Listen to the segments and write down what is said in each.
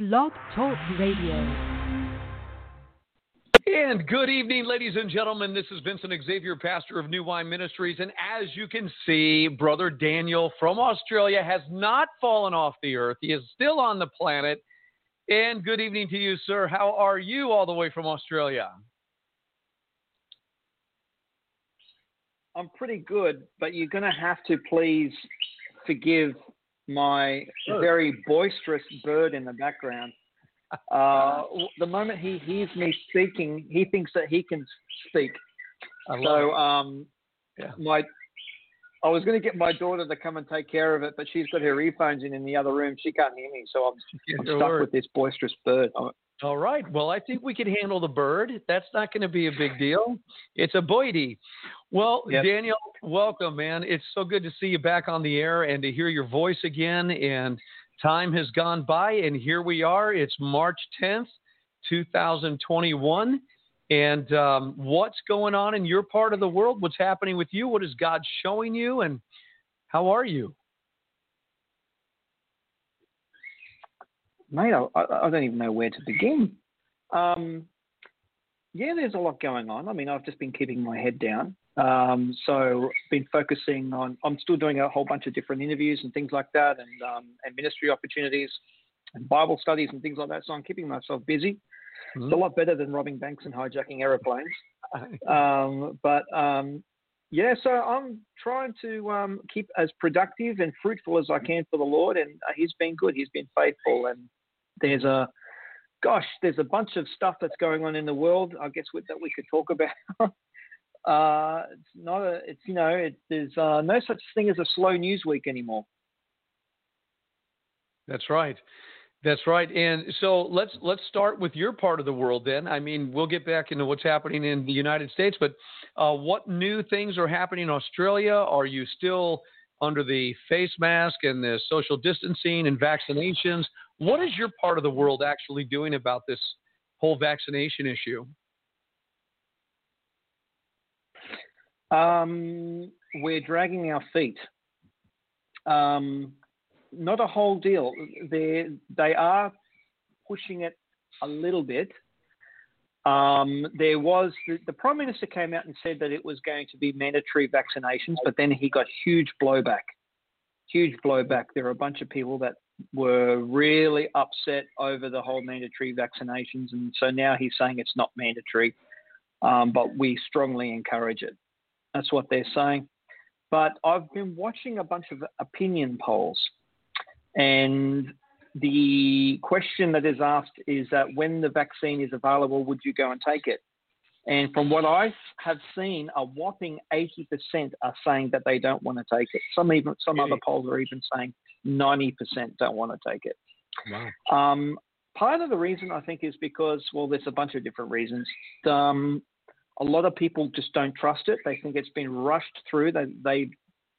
Blog Talk Radio. And good evening, ladies and gentlemen. This is Vincent Xavier, pastor of New Wine Ministries. And as you can see, Brother Daniel from Australia has not fallen off the earth. He is still on the planet. And good evening to you, sir. How are you all the way from Australia? I'm pretty good, but you're going to have to please forgive my Sure. very boisterous bird in the background. Uh, the moment he hears me speaking, he thinks that he can speak. So, um, Yeah. my I was going to get my daughter to come and take care of it, but she's got her earphones in in the other room. She can't hear me, so I'm, I'm stuck word. with this boisterous bird. I'm- All right. Well, I think we can handle the bird. That's not going to be a big deal. It's a boydie. Well, Yep. Daniel, welcome, man. It's so good to see you back on the air and to hear your voice again. And time has gone by, and here we are. It's March 10th, 2021. And um, what's going on in your part of the world? What's happening with you? What is God showing you? And how are you? mate, I, I I don't even know where to begin. Um, yeah, there's a lot going on. I mean, I've just been keeping my head down. Um, so been focusing on. I'm still doing a whole bunch of different interviews and things like that, and um, and ministry opportunities, and Bible studies and things like that. So I'm keeping myself busy. It's a lot better than robbing banks and hijacking aeroplanes. Um, but um, yeah, so I'm trying to um, keep as productive and fruitful as I can for the Lord, and uh, He's been good. He's been faithful, and there's a gosh, there's a bunch of stuff that's going on in the world. I guess with, that we could talk about. uh, it's not a, it's you know, it, there's uh, no such thing as a slow news week anymore. That's right. That's right. And so let's let's start with your part of the world then. I mean, we'll get back into what's happening in the United States, but uh, what new things are happening in Australia? Are you still under the face mask and the social distancing and vaccinations? What is your part of the world actually doing about this whole vaccination issue? Um, we're dragging our feet. Um, not a whole deal. They they are pushing it a little bit. Um, there was the, the prime minister came out and said that it was going to be mandatory vaccinations, but then he got huge blowback. Huge blowback. There were a bunch of people that were really upset over the whole mandatory vaccinations, and so now he's saying it's not mandatory, um, but we strongly encourage it. That's what they're saying. But I've been watching a bunch of opinion polls, and the question that is asked is that when the vaccine is available, would you go and take it? And from what I have seen, a whopping 80% are saying that they don't want to take it. Some even some other polls are even saying 90% don't want to take it. Wow. Um, part of the reason I think is because, well, there's a bunch of different reasons. Um, a lot of people just don't trust it. They think it's been rushed through. They, they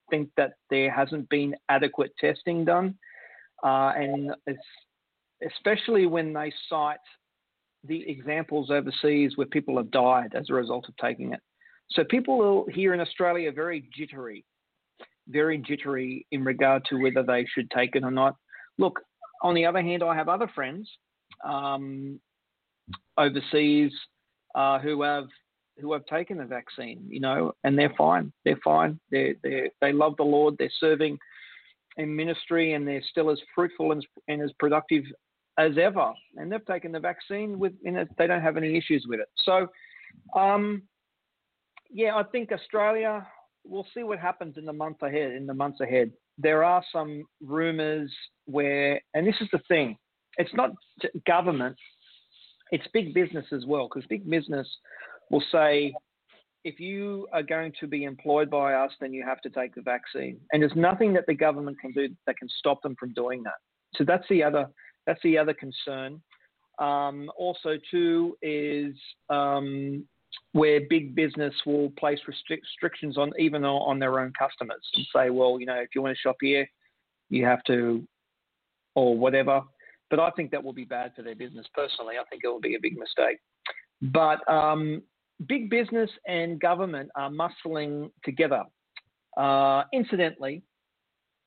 think that there hasn't been adequate testing done. Uh, and especially when they cite the examples overseas where people have died as a result of taking it. So people here in Australia are very jittery, very jittery in regard to whether they should take it or not. Look, on the other hand, I have other friends um, overseas uh, who have who have taken the vaccine, you know, and they're fine. They're fine. They they they love the Lord. They're serving in ministry, and they're still as fruitful and, and as productive as ever. And they've taken the vaccine with, and they don't have any issues with it. So, um, yeah, I think Australia. We'll see what happens in the month ahead. In the months ahead, there are some rumours where, and this is the thing, it's not government, it's big business as well, because big business will say, if you are going to be employed by us, then you have to take the vaccine. And there's nothing that the government can do that can stop them from doing that. So that's the other That's the other concern. Um, also, too, is um, where big business will place restrictions on even on their own customers and say, well, you know, if you want to shop here, you have to, or whatever. But I think that will be bad for their business personally. I think it will be a big mistake. But um, big business and government are muscling together. Uh, incidentally,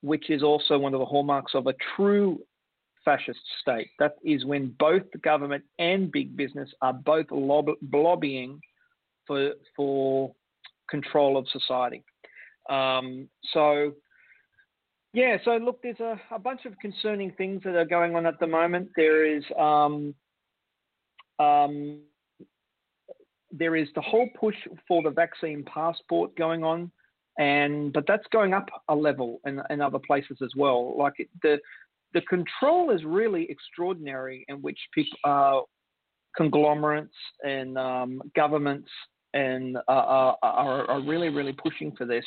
which is also one of the hallmarks of a true fascist state. That is when both the government and big business are both lob- lobbying for for control of society. Um, so, yeah, so look, there's a, a, bunch of concerning things that are going on at the moment. There is um, um, there is the whole push for the vaccine passport going on, and but that's going up a level in, in other places as well. Like it, the the control is really extraordinary in which people, uh, conglomerates and um, governments and uh, are, are really, really pushing for this,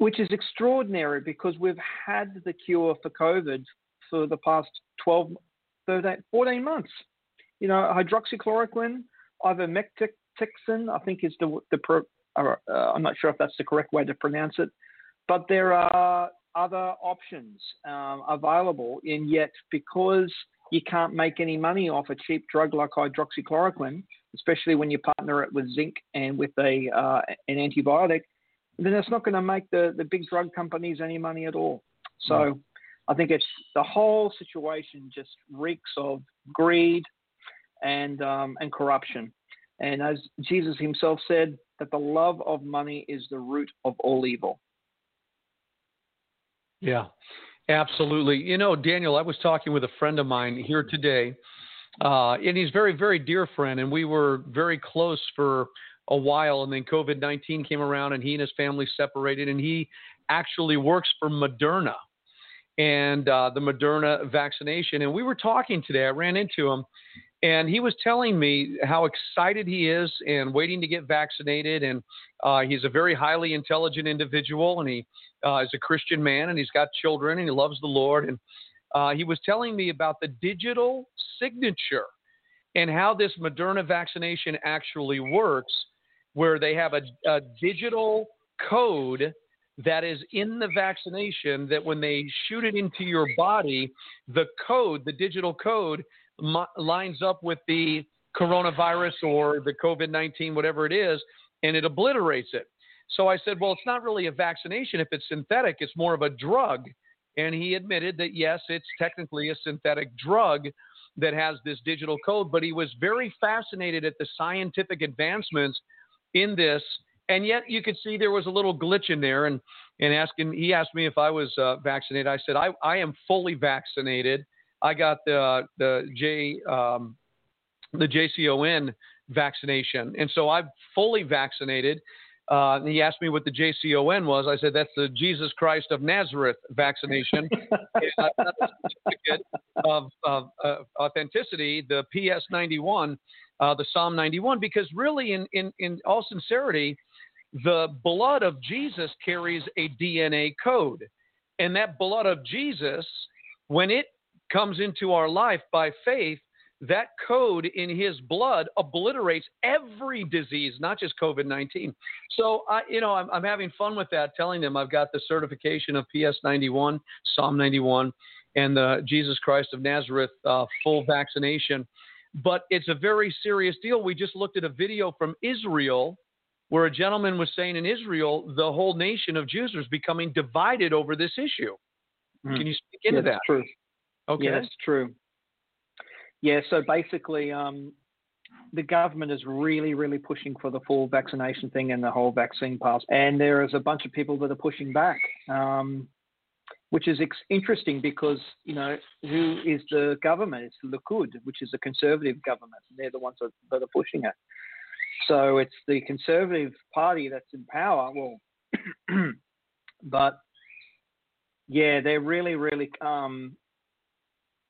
which is extraordinary because we've had the cure for COVID for the past 12, 13, 14 months. You know, hydroxychloroquine, ivermectin, I think is the, the pro, uh, I'm not sure if that's the correct way to pronounce it, but there are other options um, available, and yet because you can't make any money off a cheap drug like hydroxychloroquine, especially when you partner it with zinc and with a uh, an antibiotic, then it's not going to make the, the big drug companies any money at all. So mm. I think it's the whole situation just reeks of greed and um, and corruption. And as Jesus himself said, that the love of money is the root of all evil. Yeah, absolutely. You know, Daniel, I was talking with a friend of mine here today, uh, and he's very, very dear friend, and we were very close for a while, and then COVID 19 came around, and he and his family separated, and he actually works for Moderna and uh, the Moderna vaccination. And we were talking today. I ran into him, and he was telling me how excited he is and waiting to get vaccinated. And uh, he's a very highly intelligent individual, and he uh, is a Christian man, and he's got children, and he loves the Lord. And uh, he was telling me about the digital signature and how this Moderna vaccination actually works, where they have a, a digital code that is in the vaccination that when they shoot it into your body, the code, the digital code, lines up with the coronavirus or the COVID 19, whatever it is, and it obliterates it. So I said, well, it's not really a vaccination if it's synthetic, it's more of a drug. And he admitted that yes, it's technically a synthetic drug that has this digital code, but he was very fascinated at the scientific advancements in this. And yet you could see there was a little glitch in there. And, and asking, he asked me if I was uh, vaccinated. I said, I, I am fully vaccinated. I got the the J um, the JCON vaccination, and so I'm fully vaccinated. Uh, he asked me what the JCON was. I said that's the Jesus Christ of Nazareth vaccination. I got a certificate of, of uh, authenticity, the PS91, uh, the Psalm 91, because really, in, in in all sincerity, the blood of Jesus carries a DNA code, and that blood of Jesus, when it comes into our life by faith, that code in his blood obliterates every disease, not just COVID 19. So, I, you know, I'm, I'm, having fun with that, telling them I've got the certification of PS 91, Psalm 91, and the Jesus Christ of Nazareth uh, full vaccination. But it's a very serious deal. We just looked at a video from Israel where a gentleman was saying in Israel, the whole nation of Jews was becoming divided over this issue. Mm. Can you speak into yeah, that? True. Okay. Yeah, that's true. Yeah, so basically, um, the government is really, really pushing for the full vaccination thing and the whole vaccine pass. And there is a bunch of people that are pushing back, um, which is ex- interesting because, you know, who is the government? It's the Likud, which is a conservative government. And they're the ones that, that are pushing it. So it's the conservative party that's in power. Well, but yeah, they're really, really um,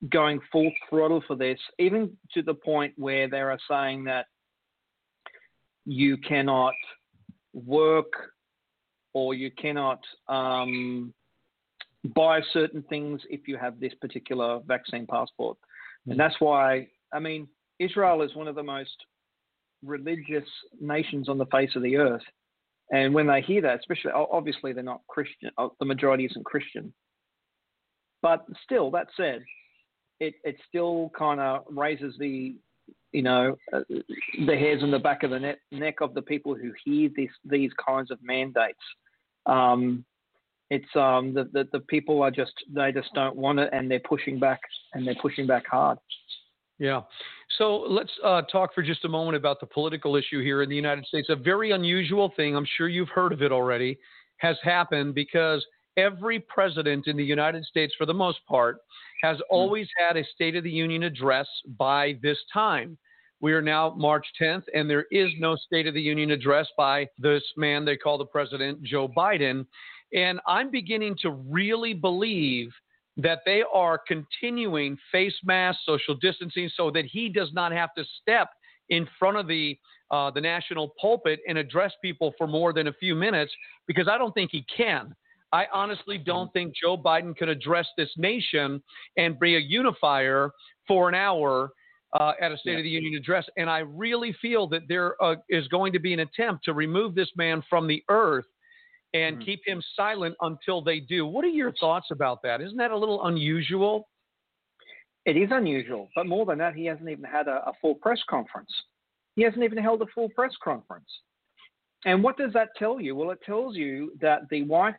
going full throttle for this, even to the point where they are saying that you cannot work or you cannot um, buy certain things if you have this particular vaccine passport. And that's why, I mean, Israel is one of the most religious nations on the face of the earth. And when they hear that, especially, obviously, they're not Christian, the majority isn't Christian. But still, that said, it, it still kind of raises the, you know, uh, the hairs on the back of the neck, neck of the people who hear this, these kinds of mandates. Um, it's um, the, the, the people are just they just don't want it, and they're pushing back, and they're pushing back hard. Yeah. So let's uh, talk for just a moment about the political issue here in the United States. A very unusual thing, I'm sure you've heard of it already, has happened because every president in the United States, for the most part, has hmm. always had a State of the Union address by this time. We are now March 10th, and there is no State of the Union address by this man they call the president, Joe Biden. And I'm beginning to really believe that they are continuing face masks, social distancing, so that he does not have to step in front of the uh, the national pulpit and address people for more than a few minutes because I don't think he can. I honestly don't think Joe Biden could address this nation and be a unifier for an hour uh, at a State yeah. of the Union address. And I really feel that there uh, is going to be an attempt to remove this man from the earth and mm-hmm. keep him silent until they do. What are your thoughts about that? Isn't that a little unusual? It is unusual, but more than that, he hasn't even had a, a full press conference. He hasn't even held a full press conference. And what does that tell you? Well, it tells you that the White,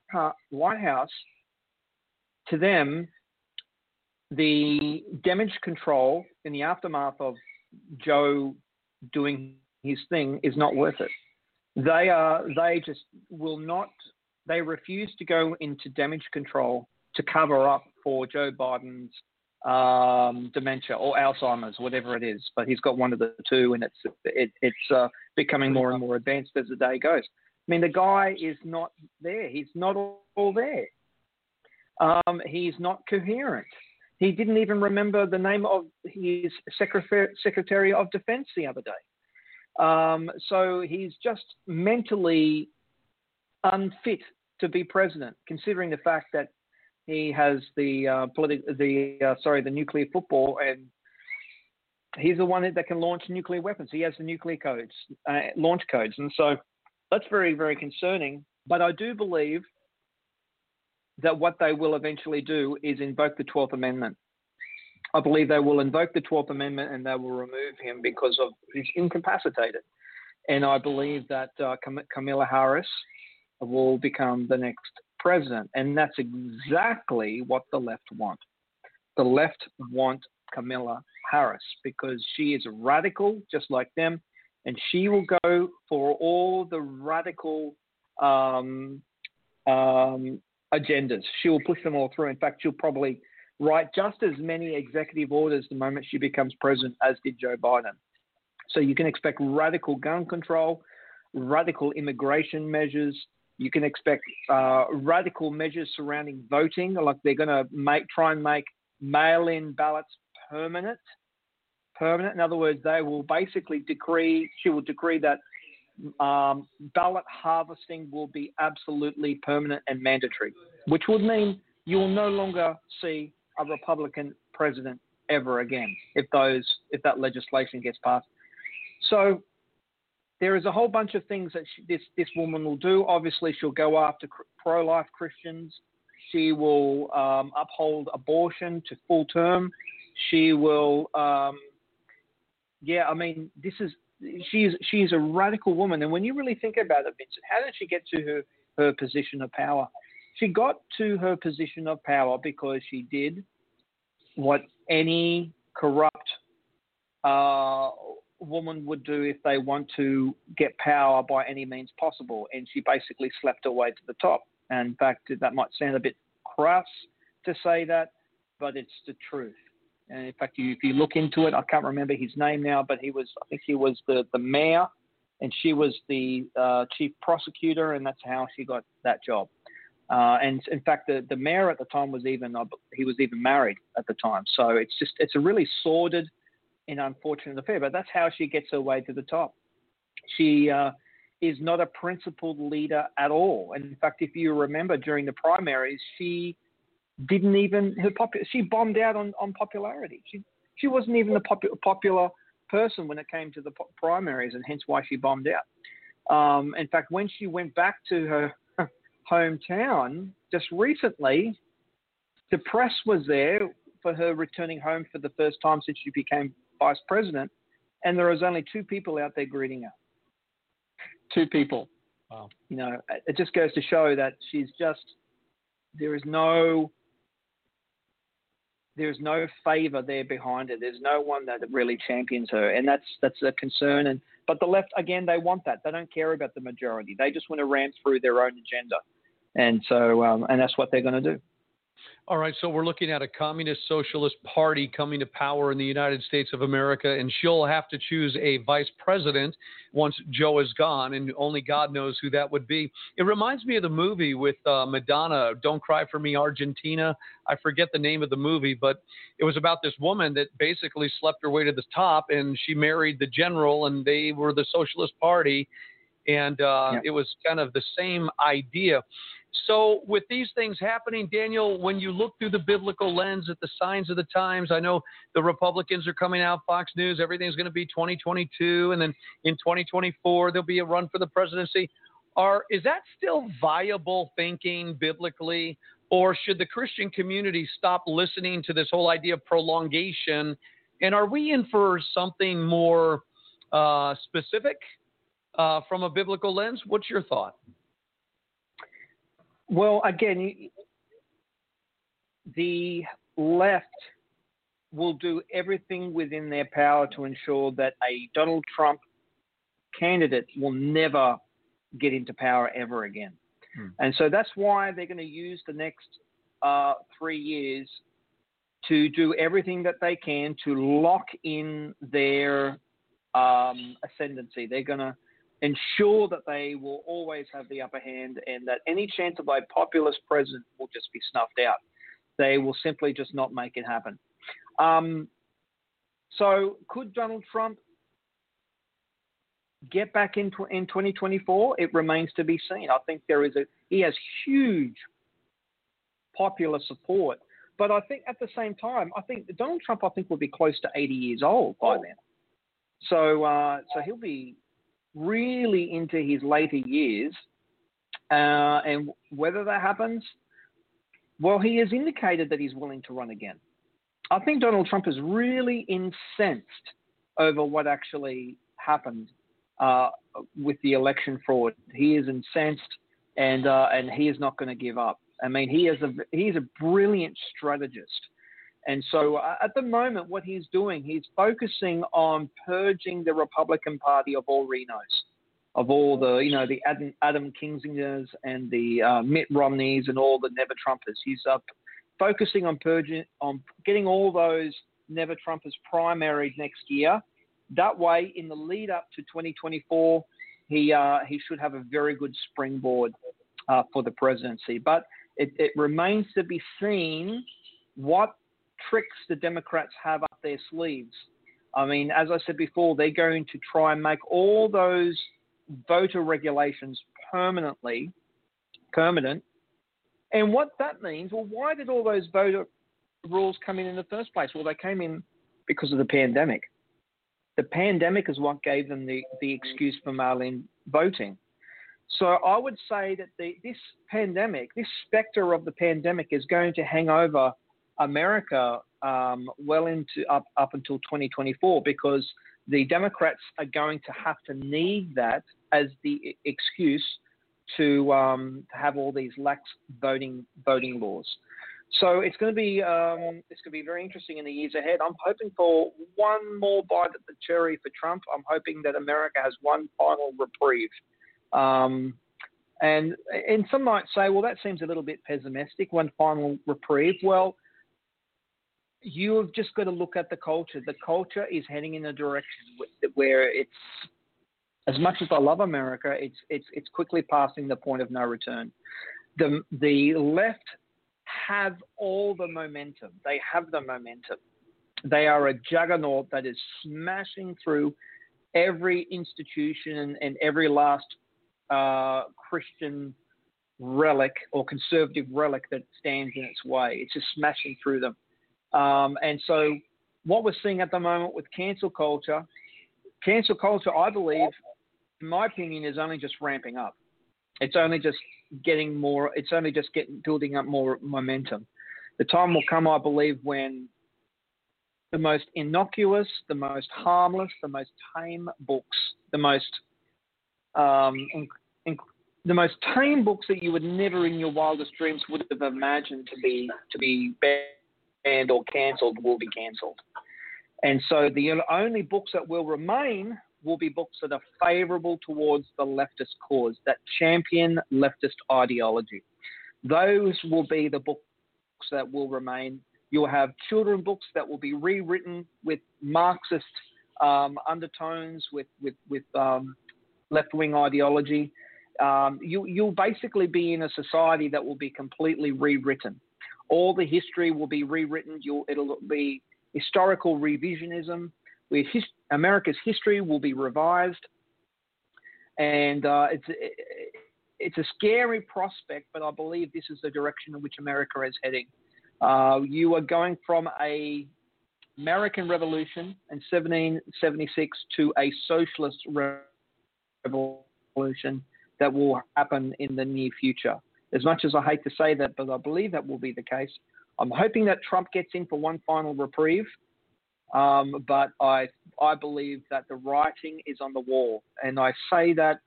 White House, to them, the damage control in the aftermath of Joe doing his thing is not worth it. They are they just will not they refuse to go into damage control to cover up for Joe Biden's um, dementia or Alzheimer's, whatever it is. But he's got one of the two, and it's it, it's uh, becoming more and more advanced as the day goes. I mean, the guy is not there. He's not all there. Um, he's not coherent. He didn't even remember the name of his secretary, of defense the other day. Um, so he's just mentally unfit to be president, considering the fact that he has the uh, politi- the uh, sorry the nuclear football, and he's the one that can launch nuclear weapons. He has the nuclear codes, uh, launch codes, and so that's very very concerning. But I do believe that what they will eventually do is invoke the Twelfth Amendment. I believe they will invoke the Twelfth Amendment and they will remove him because of he's incapacitated. And I believe that uh, Cam- Kamala Harris will become the next president. And that's exactly what the left want. The left want Kamala Harris because she is radical, just like them, and she will go for all the radical um, um, agendas. She will push them all through. In fact, she'll probably write just as many executive orders the moment she becomes president as did Joe Biden. So you can expect radical gun control, radical immigration measures, you can expect uh, radical measures surrounding voting, like they're going to make try and make mail-in ballots permanent. Permanent. In other words, they will basically decree. She will decree that um, ballot harvesting will be absolutely permanent and mandatory, which would mean you will no longer see a Republican president ever again if those if that legislation gets passed. So there is a whole bunch of things that she, this this woman will do. Obviously, she'll go after pro-life Christians. She will um, uphold abortion to full term. She will, um, yeah. I mean, this is she's she's a radical woman. And when you really think about it, Vincent, how did she get to her her position of power? She got to her position of power because she did what any corrupt uh, woman would do if they want to get power by any means possible. And she basically slapped her way to the top. And in fact, that might sound a bit crass to say that, but it's the truth. And in fact, if you look into it, I can't remember his name now, but he was, I think he was the, the mayor and she was the uh, chief prosecutor, and that's how she got that job. Uh, and in fact, the, the mayor at the time was even he was even married at the time. So it's just it's a really sordid an unfortunate affair, but that's how she gets her way to the top. She uh, is not a principled leader at all. And in fact, if you remember during the primaries, she didn't even her popu- she bombed out on, on popularity. She she wasn't even a popu- popular person when it came to the primaries, and hence why she bombed out. Um, in fact, when she went back to her hometown just recently, the press was there for her returning home for the first time since she became vice president, and there was only two people out there greeting her. Two people. Wow. You know, it just goes to show that she's just there is no there's no favor there behind her. There's no one that really champions her, and that's that's a concern. And but the left again, they want that. They don't care about the majority. They just want to ram through their own agenda, and so um, and that's what they're going to do. All right, so we're looking at a communist socialist party coming to power in the United States of America, and she'll have to choose a vice president once Joe is gone, and only God knows who that would be. It reminds me of the movie with uh, Madonna, Don't Cry for Me, Argentina. I forget the name of the movie, but it was about this woman that basically slept her way to the top, and she married the general, and they were the Socialist Party, and uh, yeah. it was kind of the same idea. So, with these things happening, Daniel, when you look through the biblical lens at the signs of the times, I know the Republicans are coming out, Fox News, everything's going to be 2022, and then in 2024 there'll be a run for the presidency. Are is that still viable thinking biblically, or should the Christian community stop listening to this whole idea of prolongation? And are we in for something more uh, specific uh, from a biblical lens? What's your thought? Well, again, the left will do everything within their power to ensure that a Donald Trump candidate will never get into power ever again. Hmm. And so that's why they're going to use the next uh, three years to do everything that they can to lock in their um, ascendancy. They're going to ensure that they will always have the upper hand and that any chance of a populist president will just be snuffed out. They will simply just not make it happen. Um, so, could Donald Trump get back in, in 2024? It remains to be seen. I think there is a he has huge popular support, but I think at the same time, I think Donald Trump, I think, will be close to 80 years old by then. So, uh, so he'll be really into his later years. Uh, and whether that happens, well, he has indicated that he's willing to run again. I think Donald Trump is really incensed over what actually happened uh, with the election fraud. He is incensed, and uh, and he is not going to give up. I mean, he is a he is a brilliant strategist. And so uh, at the moment, what he's doing, he's focusing on purging the Republican Party of all RINOs, of all the, you know, the Adam, Adam Kinzingers and the uh, Mitt Romneys and all the Never Trumpers. He's uh, focusing on purging, on getting all those Never Trumpers primaried next year. That way, in the lead up to 2024, he uh, he should have a very good springboard uh, for the presidency. But it, it remains to be seen what tricks the Democrats have up their sleeves. I mean, as I said before, they're going to try and make all those voter regulations permanently permanent. And what that means, well, why did all those voter rules come in in the first place? Well, they came in because of the pandemic. The pandemic is what gave them the, the excuse for mail-in voting. So I would say that the, this pandemic, this specter of the pandemic, is going to hang over America um, well into up, up until 2024 because the Democrats are going to have to need that as the excuse to, um, to have all these lax voting voting laws. So it's going to be um, it's going to be very interesting in the years ahead. I'm hoping for one more bite at the cherry for Trump. I'm hoping that America has one final reprieve. Um, and and some might say, well, that seems a little bit pessimistic. One final reprieve. Well, you've just got to look at the culture. The culture is heading in a direction where it's, as much as I love America, it's it's it's quickly passing the point of no return. The the left have all the momentum. They have the momentum. They are a juggernaut that is smashing through every institution and, and every last uh, Christian relic or conservative relic that stands in its way. It's just smashing through them. Um, and so, what we're seeing at the moment with cancel culture, cancel culture, I believe, in my opinion, is only just ramping up. It's only just getting more. It's only just getting building up more momentum. The time will come, I believe, when the most innocuous, the most harmless, the most tame books, the most um, the most tame books that you would never in your wildest dreams would have imagined to be to be banned or cancelled will be cancelled. And so the only books that will remain will be books that are favourable towards the leftist cause, that champion leftist ideology. Those will be the books that will remain. You'll have children books that will be rewritten with Marxist um, undertones, with with with um, left wing ideology. Um, you, you'll basically be in a society that will be completely rewritten. All the history will be rewritten. You'll, it'll be historical revisionism. Where his, America's history will be revised, and uh, it's it's a scary prospect, but I believe this is the direction in which America is heading. Uh, you are going from a American Revolution in 1776 to a socialist revolution that will happen in the near future. As much as I hate to say that, but I believe that will be the case. I'm hoping that Trump gets in for one final reprieve, um, but I I believe that the writing is on the wall, and I say that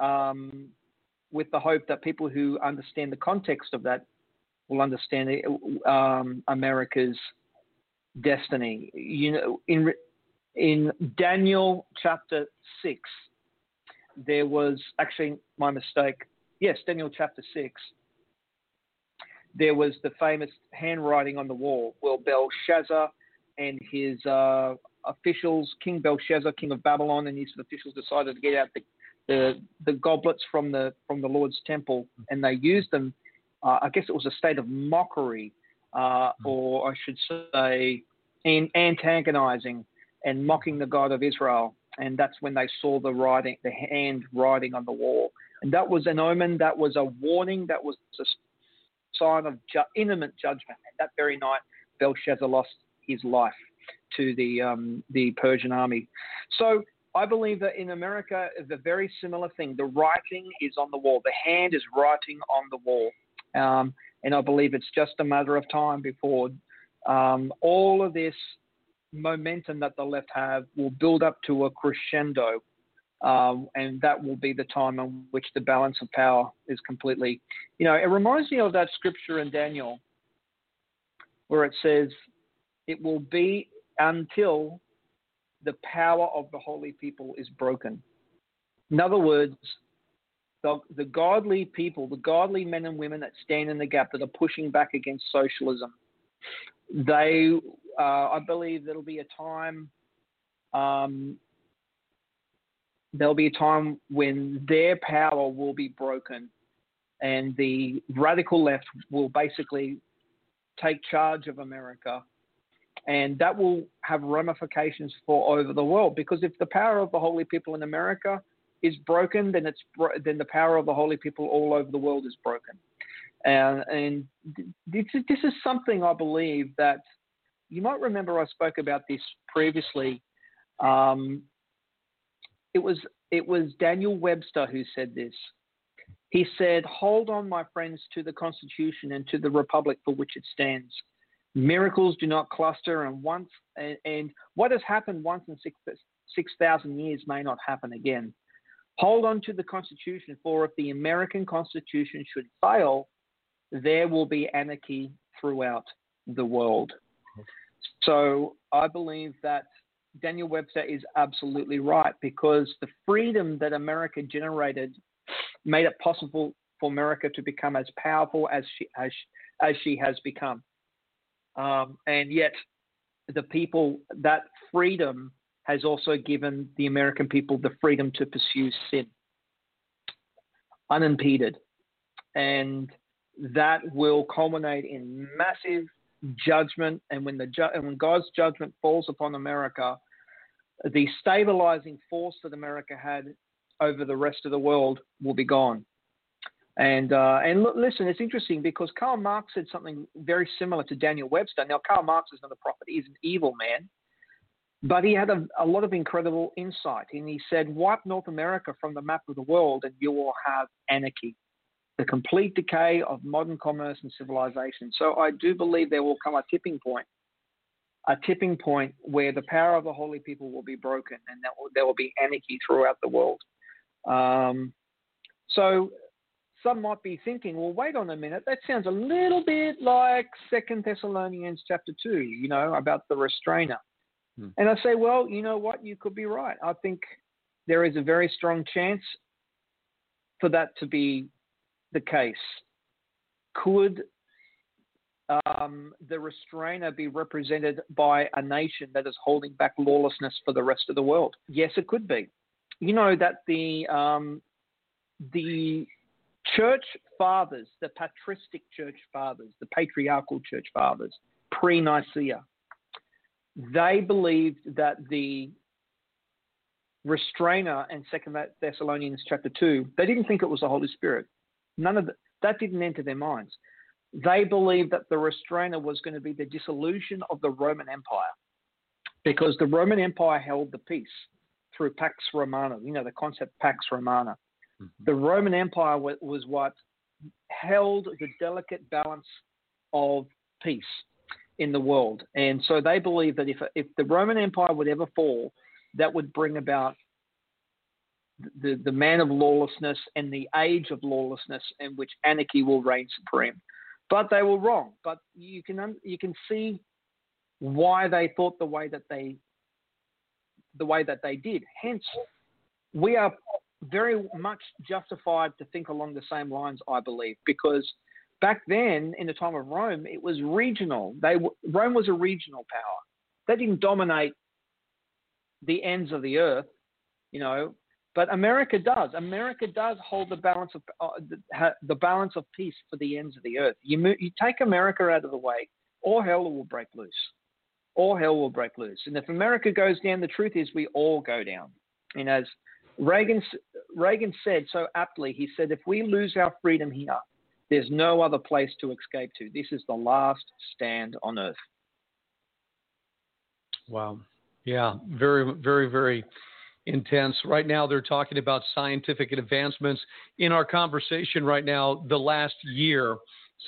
um, with the hope that people who understand the context of that will understand um, America's destiny. You know, in in Daniel chapter six, there was actually my mistake. Yes, Daniel chapter six. There was the famous handwriting on the wall. Well, Belshazzar and his uh, officials, King Belshazzar, king of Babylon, and his officials decided to get out the, the, the goblets from the from the Lord's temple, and they used them. Uh, I guess it was a state of mockery, uh, hmm. or I should say, in antagonizing and mocking the God of Israel and that's when they saw the writing, the hand writing on the wall. And that was an omen, that was a warning, that was a sign of ju- imminent judgment. And that very night, Belshazzar lost his life to the um, the Persian army. So I believe that in America, the very similar thing. The writing is on the wall. The hand is writing on the wall, um, and I believe it's just a matter of time before um, all of this momentum that the left have will build up to a crescendo, um, and that will be the time in which the balance of power is completely. You know, it reminds me of that scripture in Daniel where it says, "It will be until the power of the holy people is broken." In other words, the, the godly people, the godly men and women that stand in the gap that are pushing back against socialism, they uh, I believe there'll be a time. Um, there'll be a time when their power will be broken, and the radical left will basically take charge of America, and that will have ramifications for over the world. Because if the power of the holy people in America is broken, then it's then the power of the holy people all over the world is broken. And, and this, this is something I believe that you might remember I spoke about this previously. Um, it was it was Daniel Webster who said this. He said, "Hold on, my friends, to the Constitution and to the republic for which it stands. Miracles do not cluster, and once and, and what has happened once in six six thousand years may not happen again. Hold on to the Constitution, for if the American Constitution should fail, there will be anarchy throughout the world." So I believe that Daniel Webster is absolutely right because the freedom that America generated made it possible for America to become as powerful as she as, as she has become. Um, and yet, the people that freedom has also given the American people the freedom to pursue sin unimpeded, and that will culminate in massive judgment, and when the ju- and when God's judgment falls upon America, the stabilizing force that America had over the rest of the world will be gone. And uh, and look, listen, it's interesting because Karl Marx said something very similar to Daniel Webster. Now, Karl Marx is not a prophet; he's an evil man, but he had a, a lot of incredible insight. And he said, "Wipe North America from the map of the world, and you will have anarchy, the complete decay of modern commerce and civilization." So I do believe there will come a tipping point a tipping point where the power of the holy people will be broken and will, there will be anarchy throughout the world. Um, so some might be thinking, well, wait on a minute, that sounds a little bit like Second Thessalonians chapter two, you know, about the restrainer. Hmm. And I say, well, you know what, you could be right. I think there is a very strong chance for that to be the case. Could um, the restrainer be represented by a nation that is holding back lawlessness for the rest of the world? Yes, it could be. You know that the um, the church fathers, the patristic church fathers, the patriarchal church fathers, pre Nicaea, they believed that the restrainer in Second Thessalonians chapter two, they didn't think it was the Holy Spirit. None of the, that didn't enter their minds. They believed that the restrainer was going to be the dissolution of the Roman Empire because the Roman Empire held the peace through Pax Romana, you know, the concept Pax Romana. Mm-hmm. The Roman Empire was what held the delicate balance of peace in the world. And so they believed that if, if the Roman Empire would ever fall, that would bring about the, the man of lawlessness and the age of lawlessness in which anarchy will reign supreme. But they were wrong. But you can you can see why they thought the way that they the way that they did. Hence, we are very much justified to think along the same lines, I believe, because back then in the time of Rome, it was regional. They Rome was a regional power. They didn't dominate the ends of the earth. You know, but America does. America does hold the balance of uh, the, the, balance of peace for the ends of the earth. You, you take America out of the way, all hell will break loose. All hell will break loose. And if America goes down, the truth is we all go down. And as Reagan, Reagan said so aptly, he said, if we lose our freedom here, there's no other place to escape to. This is the last stand on earth. Wow. Yeah, very, very, very intense. Right now, they're talking about scientific advancements. In our conversation right now, the last year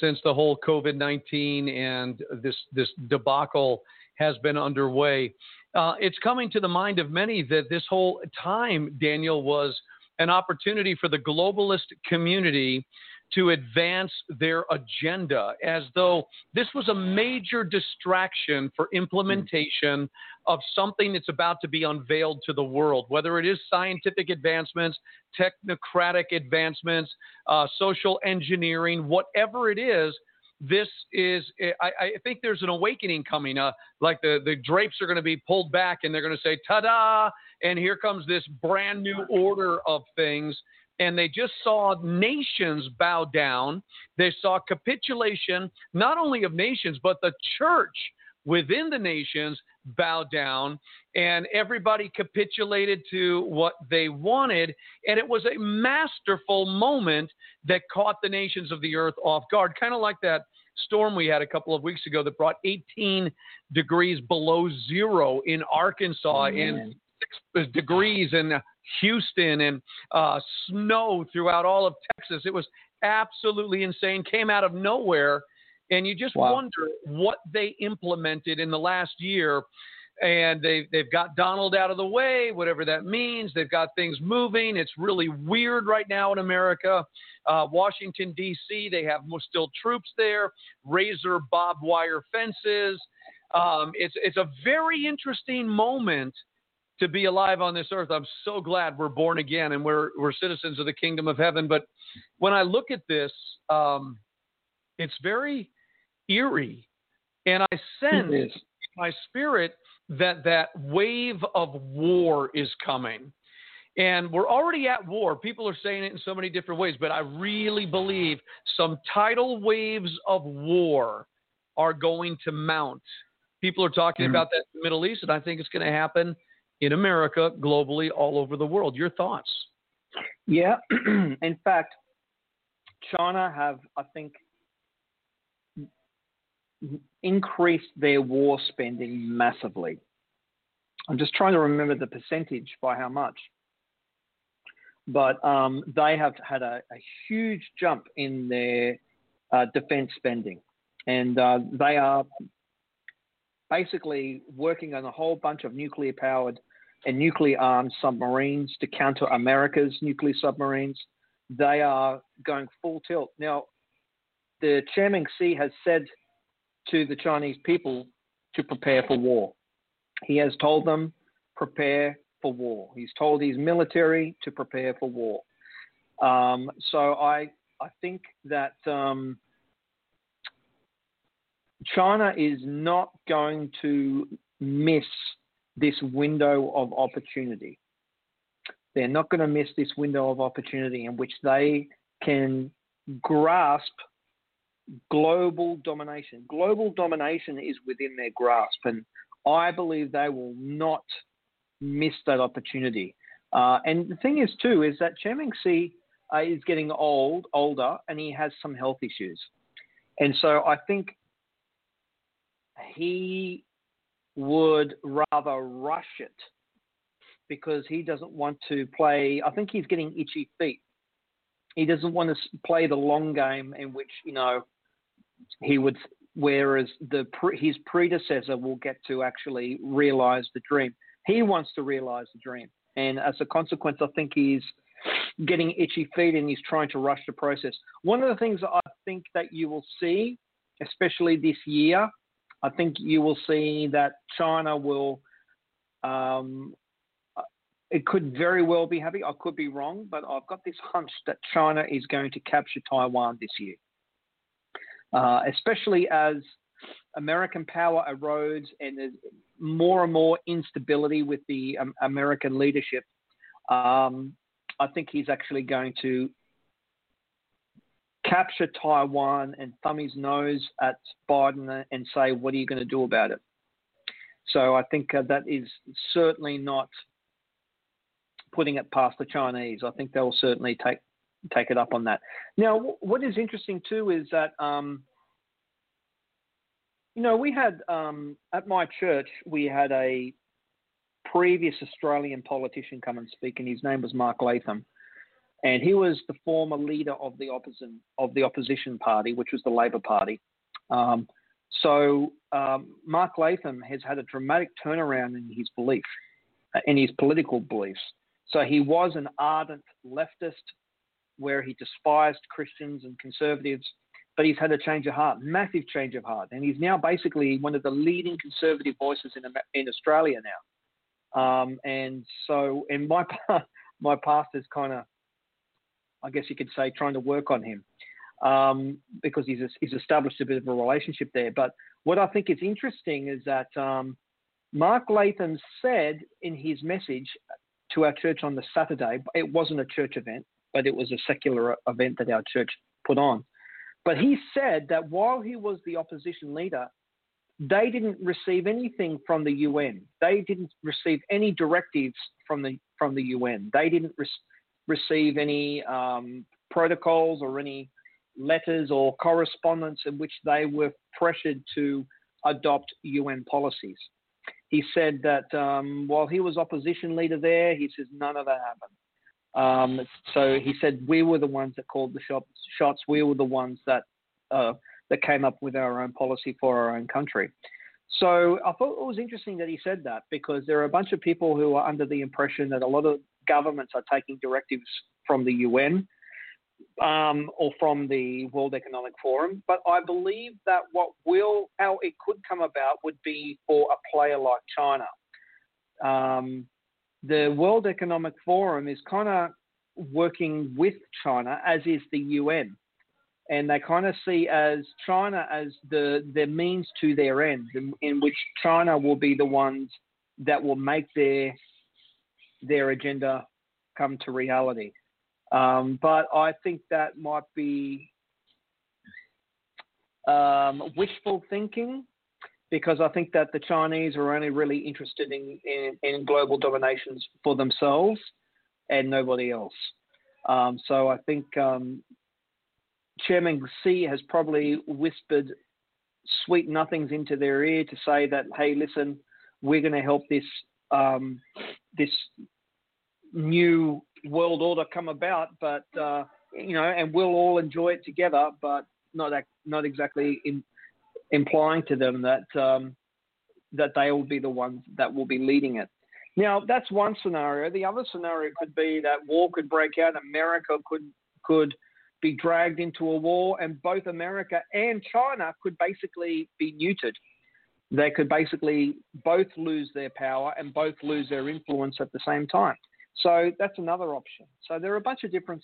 since the whole COVID 19 and this, this debacle has been underway, uh, it's coming to the mind of many that this whole time, Daniel, was an opportunity for the globalist community to advance their agenda as though this was a major distraction for implementation of something that's about to be unveiled to the world, whether it is scientific advancements, technocratic advancements, uh, social engineering, whatever it is. This is, I, I think there's an awakening coming. Uh, like the, the drapes are going to be pulled back and they're going to say, ta da! And here comes this brand new order of things and they just saw nations bow down. They saw capitulation, not only of nations, but the church within the nations bow down, and everybody capitulated to what they wanted. And it was a masterful moment that caught the nations of the earth off guard, kind of like that storm we had a couple of weeks ago that brought 18 degrees below zero in Arkansas oh, and six degrees in Houston and uh, snow throughout all of Texas. It was absolutely insane. Came out of nowhere, and you just wow. wonder what they implemented in the last year. And they they've got Donald out of the way, whatever that means. They've got things moving. It's really weird right now in America. Uh, Washington D.C. They have still troops there. Razor barbed wire fences. Um, it's it's a very interesting moment to be alive on this earth. I'm so glad we're born again and we're we're citizens of the kingdom of heaven. But when I look at this, um, it's very eerie, and I sense in my spirit that that wave of war is coming. And we're already at war. People are saying it in so many different ways, but I really believe some tidal waves of war are going to mount. People are talking mm-hmm. about that in the Middle East, and I think it's going to happen in America, globally, all over the world. Your thoughts? Yeah. in fact, China have, I think, increased their war spending massively. I'm just trying to remember the percentage by how much. But um, they have had a, a, huge jump in their uh, defense spending. And uh, they are basically working on a whole bunch of nuclear powered and nuclear armed submarines to counter America's nuclear submarines. They are going full tilt. Now, the Chairman Xi has said to the Chinese people to prepare for war. He has told them, prepare for war. He's told his military to prepare for war. Um, so I, I think that um, China is not going to miss this window of opportunity. They're not going to miss this window of opportunity in which they can grasp global domination. Global domination is within their grasp, and I believe they will not miss that opportunity. Uh, and the thing is, too, is that Xi uh, is getting old, older, and he has some health issues. And so I think he would rather rush it because he doesn't want to play. I think he's getting itchy feet. He doesn't want to play the long game in which you know he would, whereas the his predecessor will get to actually realize the dream. He wants to realize the dream, and as a consequence, I think he's getting itchy feet and he's trying to rush the process. One of the things I think that you will see, especially this year, I think you will see that China will. Um, it could very well be happy. I could be wrong, but I've got this hunch that China is going to capture Taiwan this year, uh, especially as American power erodes and there's more and more instability with the um, American leadership. Um, I think he's actually going to capture Taiwan and thumb his nose at Biden and say, what are you going to do about it? So I think uh, that is certainly not putting it past the Chinese. I think they'll certainly take take it up on that. Now, what is interesting too is that um, you know we had um, at my church we had a previous Australian politician come and speak, and his name was Mark Latham, and he was the former leader of the opposition of the opposition party, which was the Labor Party. Um, so um, Mark Latham has had a dramatic turnaround in his belief, uh, in his political beliefs. So he was an ardent leftist, where he despised Christians and conservatives, but he's had a change of heart, massive change of heart, and he's now basically one of the leading conservative voices in in Australia now. Um, and so, and my my pastor's kind of I guess you could say, trying to work on him um, because he's, he's established a bit of a relationship there. But what I think is interesting is that um, Mark Latham said in his message to our church on the Saturday, it wasn't a church event, but it was a secular event that our church put on. But he said that while he was the opposition leader, they didn't receive anything from the UN. They didn't receive any directives from the from the UN. They didn't re- receive any um, protocols or any letters or correspondence in which they were pressured to adopt UN policies. He said that um, while he was opposition leader there, he says none of that happened. Um, so he said we were the ones that called the shots. We were the ones that uh, that came up with our own policy for our own country. So I thought it was interesting that he said that because there are a bunch of people who are under the impression that a lot of governments are taking directives from the UN um, or from the World Economic Forum. But I believe that what will, how it could come about would be for a player like China. Um, the World Economic Forum is kind of working with China, as is the UN. And they kind of see as China as the, the means to their end, in, in which China will be the ones that will make their their agenda come to reality. Um, but I think that might be um, wishful thinking because I think that the Chinese are only really interested in, in, in global dominations for themselves and nobody else. Um, so I think um, Chairman Xi has probably whispered sweet nothings into their ear to say that, hey, listen, we're going to help this um, this new world order come about, but uh, you know, and we'll all enjoy it together, but not not exactly in, implying to them that um, that they will be the ones that will be leading it. Now, that's one scenario. The other scenario could be that war could break out. America could could be dragged into a war, and both America and China could basically be neutered. They could basically both lose their power and both lose their influence at the same time. So that's another option. So there are a bunch of different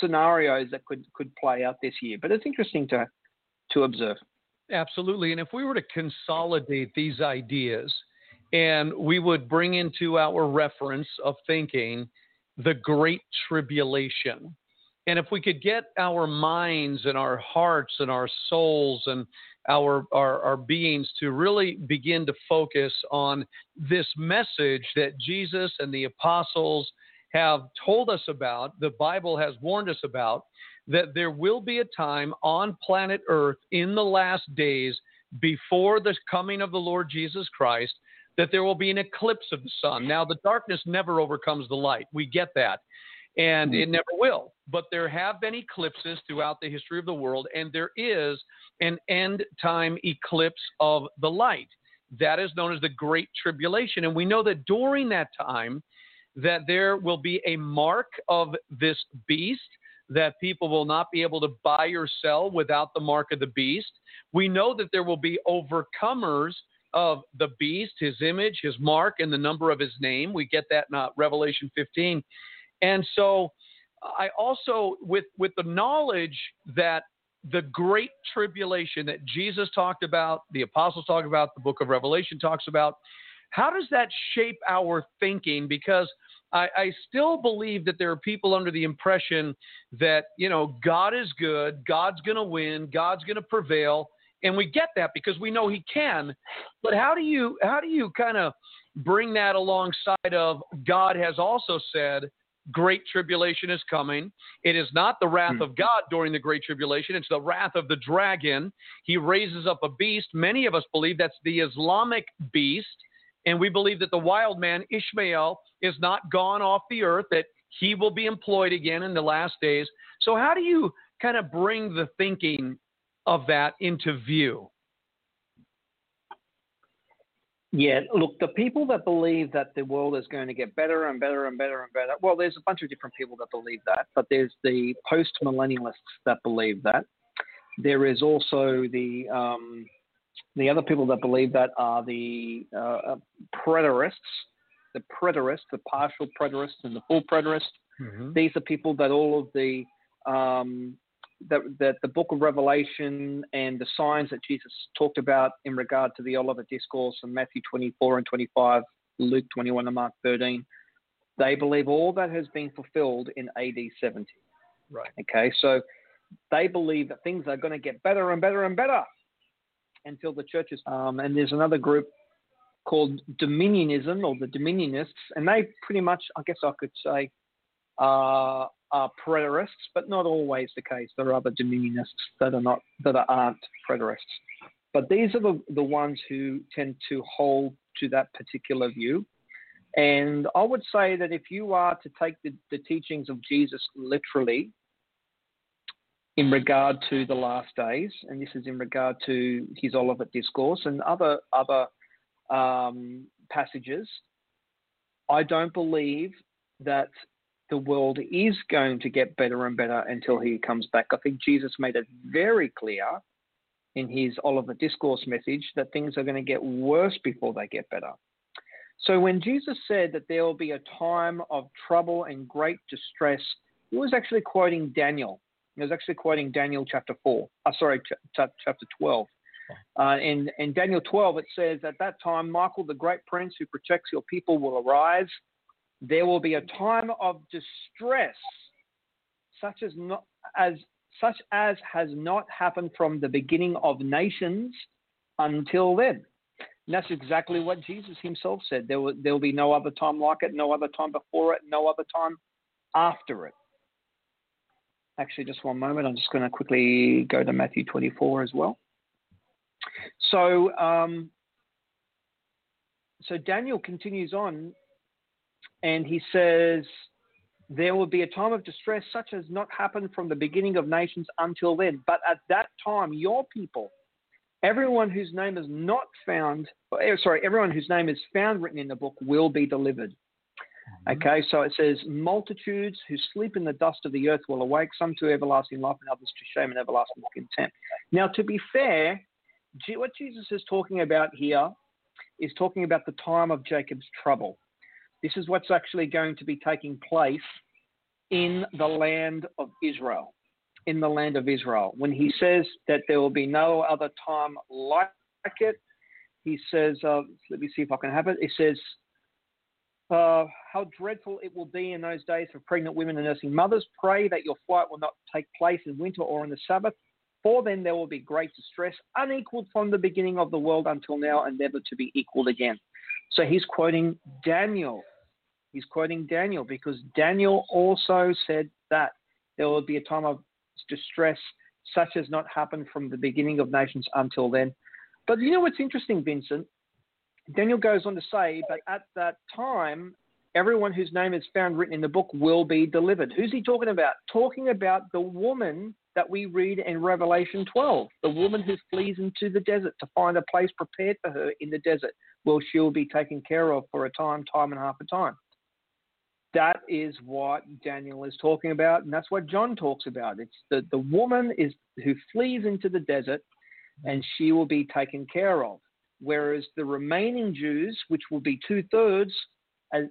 scenarios that could could play out this year, but it's interesting to to observe. Absolutely, and if we were to consolidate these ideas, and we would bring into our reference of thinking the Great Tribulation, and if we could get our minds and our hearts and our souls and our, our, our beings to really begin to focus on this message that Jesus and the apostles have told us about, the Bible has warned us about, that there will be a time on planet Earth in the last days before the coming of the Lord Jesus Christ that there will be an eclipse of the sun. Now, the darkness never overcomes the light. We get that and hmm. it never will. But there have been eclipses throughout the history of the world, and there is an end time eclipse of the light. That is known as the Great Tribulation. And we know that during that time, that there will be a mark of this beast that people will not be able to buy or sell without the mark of the beast. We know that there will be overcomers of the beast, his image, his mark, and the number of his name. We get that in uh, Revelation 15. And so I also, with, with the knowledge that the great tribulation that Jesus talked about, the apostles talk about, the book of Revelation talks about, how does that shape our thinking? Because I, I, still believe that there are people under the impression that, you know, God is good, God's going to win, God's going to prevail. And we get that because we know he can. But how do you how do you kind of bring that alongside of God has also said great tribulation is coming. It is not the wrath hmm. of God during the great tribulation, it's the wrath of the dragon. He raises up a beast. Many of us believe that's the Islamic beast. And we believe that the wild man, Ishmael, is not gone off the earth, that he will be employed again in the last days. So, how do you kind of bring the thinking of that into view? Yeah, look, the people that believe that the world is going to get better and better and better and better, well, there's a bunch of different people that believe that, but there's the post millennialists that believe that. There is also the um, the other people that believe that are the uh, preterists, the preterists, the partial preterists, and the full preterists. Mm-hmm. These are people that all of the um, that, that the book of Revelation and the signs that Jesus talked about in regard to the Olivet Discourse in Matthew 24 and 25, Luke 21 and Mark 13, they believe all that has been fulfilled in AD 70. Right. Okay, so they believe that things are going to get better and better and better until the churches. Um, and there's another group called Dominionism or the Dominionists, and they pretty much, I guess I could say, uh, are preterists, but not always the case. There are other dominionists that are not that aren't preterists. But these are the, the ones who tend to hold to that particular view. And I would say that if you are to take the, the teachings of Jesus literally in regard to the last days, and this is in regard to his Olivet Discourse and other other um, passages, I don't believe that the world is going to get better and better until he comes back. I think Jesus made it very clear in his Olivet Discourse message that things are going to get worse before they get better. So when Jesus said that there will be a time of trouble and great distress, he was actually quoting Daniel. He was actually quoting Daniel chapter 4, uh, sorry, ch- ch- chapter 12. Uh, in, in Daniel 12, it says, At that time, Michael, the great prince who protects your people, will arise there will be a time of distress, such as not as such as has not happened from the beginning of nations until then. And that's exactly what Jesus himself said. There will, there will be no other time like it, no other time before it, no other time after it. actually, just one moment. I'm just going to quickly go to Matthew 24 as well. So, um, so Daniel continues on, and he says, "There will be a time of distress such as not happened from the beginning of nations until then. But at that time, your people, everyone whose name is not found, eh, sorry, everyone whose name is found written in the book will be delivered." Mm-hmm. Okay, so it says, multitudes who sleep in the dust of the earth will awake, some to everlasting life and others to shame and everlasting contempt. Now, to be fair, what Jesus is talking about here is talking about the time of Jacob's trouble. This is what's actually going to be taking place in the land of Israel. In the land of Israel. When he says that there will be no other time like it, he says, uh, let me see if I can have it. He says, uh, how dreadful it will be in those days for pregnant women and nursing mothers. Pray that your flight will not take place in winter or on the Sabbath, for then there will be great distress, unequaled from the beginning of the world until now, and never to be equaled again. So he's quoting Daniel. He's quoting Daniel because Daniel also said that there will be a time of distress such as not happened from the beginning of nations until then. But you know what's interesting, Vincent? Daniel goes on to say, but at that time, everyone whose name is found written in the book will be delivered. Who's he talking about? Talking about the woman that we read in Revelation 12, the woman who flees into the desert to find a place prepared for her in the desert, where she'll be taken care of for a time, time and half a time. That is what Daniel is talking about, and that's what John talks about. It's the, the woman is who flees into the desert, and she will be taken care of. Whereas the remaining Jews, which will be two thirds,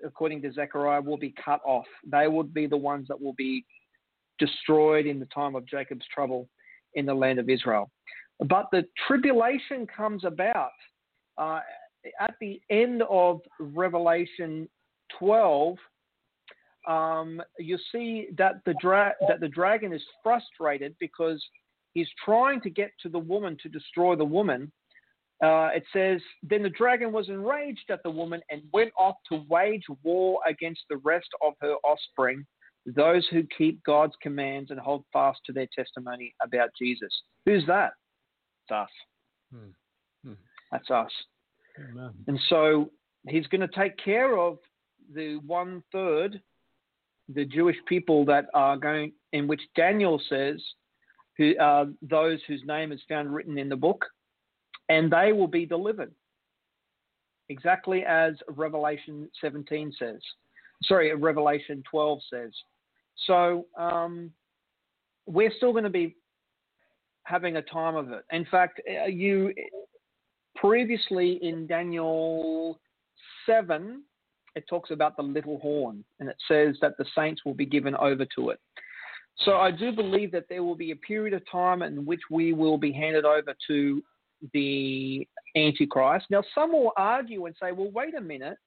according to Zechariah, will be cut off. They would be the ones that will be destroyed in the time of Jacob's trouble in the land of Israel. But the tribulation comes about uh, at the end of Revelation 12. Um, you see that the dra- that the dragon is frustrated because he's trying to get to the woman to destroy the woman. Uh, it says, Then the dragon was enraged at the woman and went off to wage war against the rest of her offspring those who keep God's commands and hold fast to their testimony about Jesus. Who's that? It's us. Hmm. Hmm. That's us. Amen. And so he's going to take care of the one third, the Jewish people that are going, in which Daniel says, who are those whose name is found written in the book, and they will be delivered. Exactly as Revelation 17 says. Sorry, Revelation 12 says. So um, we're still going to be having a time of it. In fact, uh, you previously in Daniel 7, it talks about the little horn, and it says that the saints will be given over to it. So I do believe that there will be a period of time in which we will be handed over to the Antichrist. Now, some will argue and say, well, wait a minute.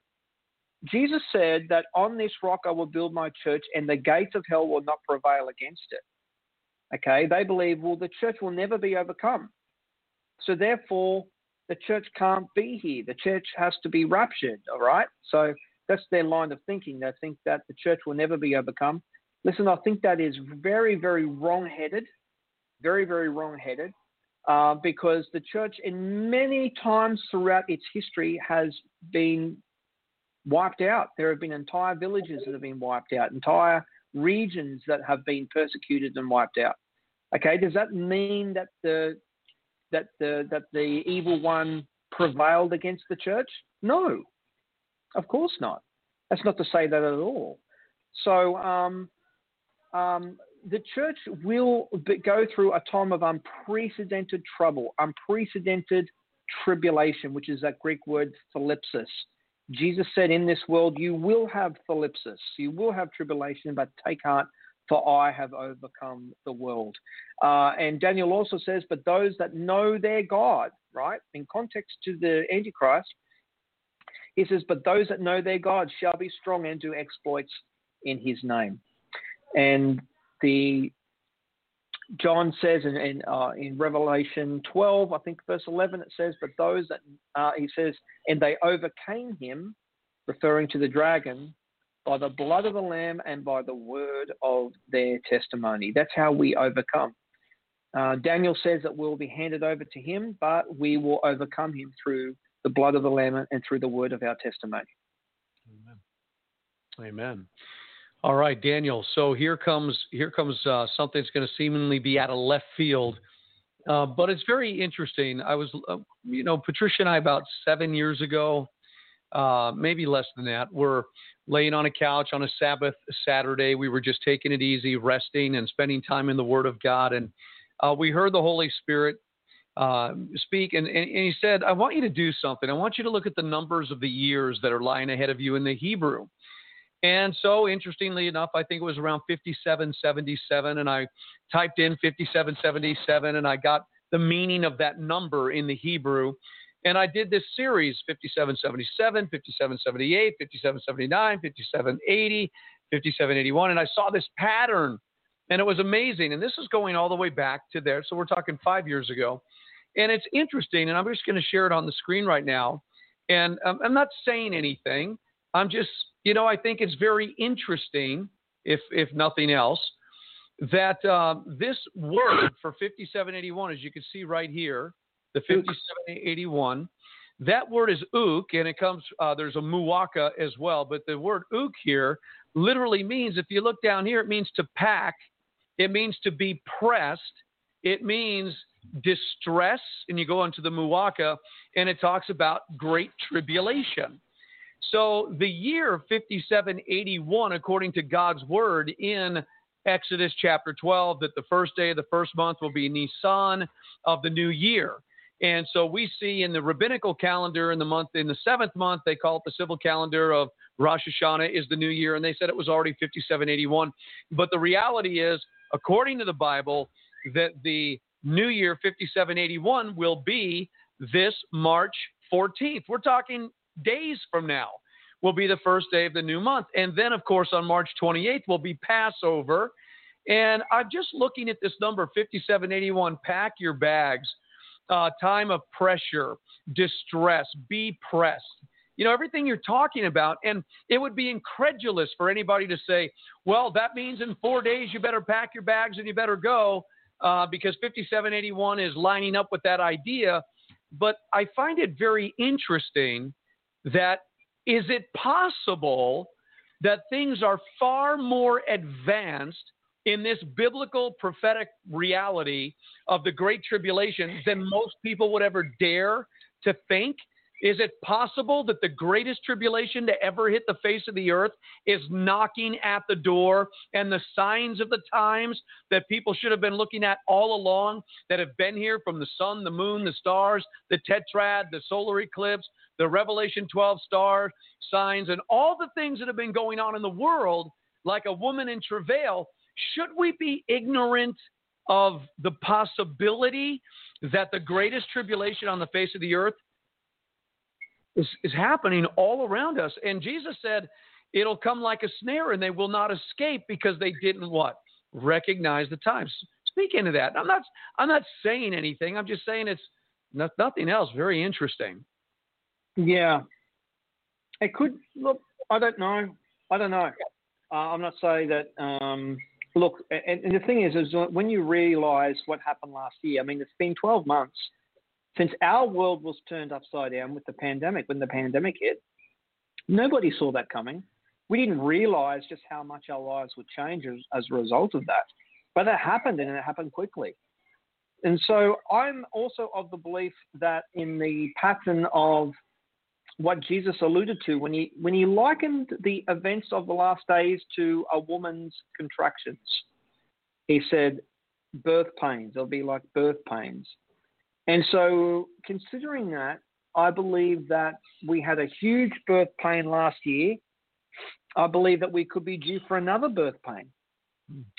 Jesus said that on this rock I will build my church and the gates of hell will not prevail against it. Okay, they believe, well, the church will never be overcome. So therefore, the church can't be here. The church has to be raptured, all right? So that's their line of thinking. They think that the church will never be overcome. Listen, I think that is very, very wrong headed, very, very wrong headed, uh, because the church, in many times throughout its history, has been wiped out. There have been entire villages that have been wiped out, entire regions that have been persecuted and wiped out. Okay, does that mean that the that the that the evil one prevailed against the church? No, of course not. That's not to say that at all. So um, um, the church will go through a time of unprecedented trouble, unprecedented tribulation, which is that Greek word thlipsis. Jesus said, In this world you will have thlipsis, you will have tribulation, but take heart, for I have overcome the world. Uh, and Daniel also says, But those that know their God, right? In context to the Antichrist, he says, But those that know their God shall be strong and do exploits in his name. And the John says in in, uh, in, Revelation 12, I think verse 11, it says, "But those that uh, he says, and they overcame him, referring to the dragon, by the blood of the Lamb and by the word of their testimony. That's how we overcome. Uh, Daniel says that we'll be handed over to him, but we will overcome him through the blood of the Lamb and through the word of our testimony. Amen. Amen. All right, Daniel. So here comes here comes uh, something that's going to seemingly be out of left field, uh, but it's very interesting. I was, uh, you know, Patricia and I about seven years ago, uh, maybe less than that, were laying on a couch on a Sabbath Saturday. We were just taking it easy, resting and spending time in the Word of God, and uh, we heard the Holy Spirit uh, speak, and, and, and, he said, I want you to do something. I want you to look at the numbers of the years that are lying ahead of you in the Hebrew. And so, interestingly enough, I think it was around 5777, and I typed in 5777, and I got the meaning of that number in the Hebrew. And I did this series 5777, 5778, 5779, 5780, 5781, and I saw this pattern and it was amazing. And this is going all the way back to there. So we're talking five years ago. And it's interesting. And I'm just going to share it on the screen right now. And um, I'm not saying anything. I'm just, you know, I think it's very interesting, if, if nothing else, that uh, this word for 5781, as you can see right here, the 5781, that word is ook, and it comes, uh, there's a muwaka as well, but the word ook here literally means, if you look down here, it means to pack it means to be pressed. It means distress. And you go into the Muwaka, and it talks about great tribulation. So the year 5781, according to God's word in Exodus chapter 12, that the first day of the first month will be Nisan of the new year. And so we see in the rabbinical calendar in the month, in the seventh month, they call it the civil calendar of Rosh Hashanah is the new year. And they said it was already 5781. But the reality is according to the Bible, that the new year 5781 will be this March 14th. We're talking days from now will be the first day of the new month. And then, of course, on March 28th will be Passover. And I'm just looking at this number 5781 pack your bags, uh, time of pressure, distress, be pressed you know, everything you're talking about. And it would be incredulous for anybody to say, well, that means in four days you better pack your bags and you better go uh, because 5781 is lining up with that idea. But I find it very interesting that is it possible that things are far more advanced in this biblical prophetic reality of the Great Tribulation than most people would ever dare to think? Is it possible that the greatest tribulation to ever hit the face of the earth is knocking at the door and the signs of the times that people should have been looking at all along that have been here from the sun, the moon, the stars, the tetrad, the solar eclipse, the Revelation 12 star signs, and all the things that have been going on in the world, like a woman in travail? Should we be ignorant of the possibility that the greatest tribulation on the face of the earth is, is happening all around us. And Jesus said, it'll come like a snare and they will not escape because they didn't what? Recognize the times. Speak into that. I'm not I'm not saying anything. I'm just saying it's not, nothing else. Very interesting. Yeah. It could look I don't know. I don't know. Uh, I'm not saying that um, look and, and the thing is is when you realize what happened last year, I mean it's been 12 months since our world was turned upside down with the pandemic, when the pandemic hit, nobody saw that coming. We didn't realize just how much our lives would change as, as a result of that. But it happened and it happened quickly. And so I'm also of the belief that in the pattern of what Jesus alluded to when he when he likened the events of the last days to a woman's contractions. He said, birth pains, they'll be like birth pains. And so, considering that, I believe that we had a huge birth pain last year. I believe that we could be due for another birth pain,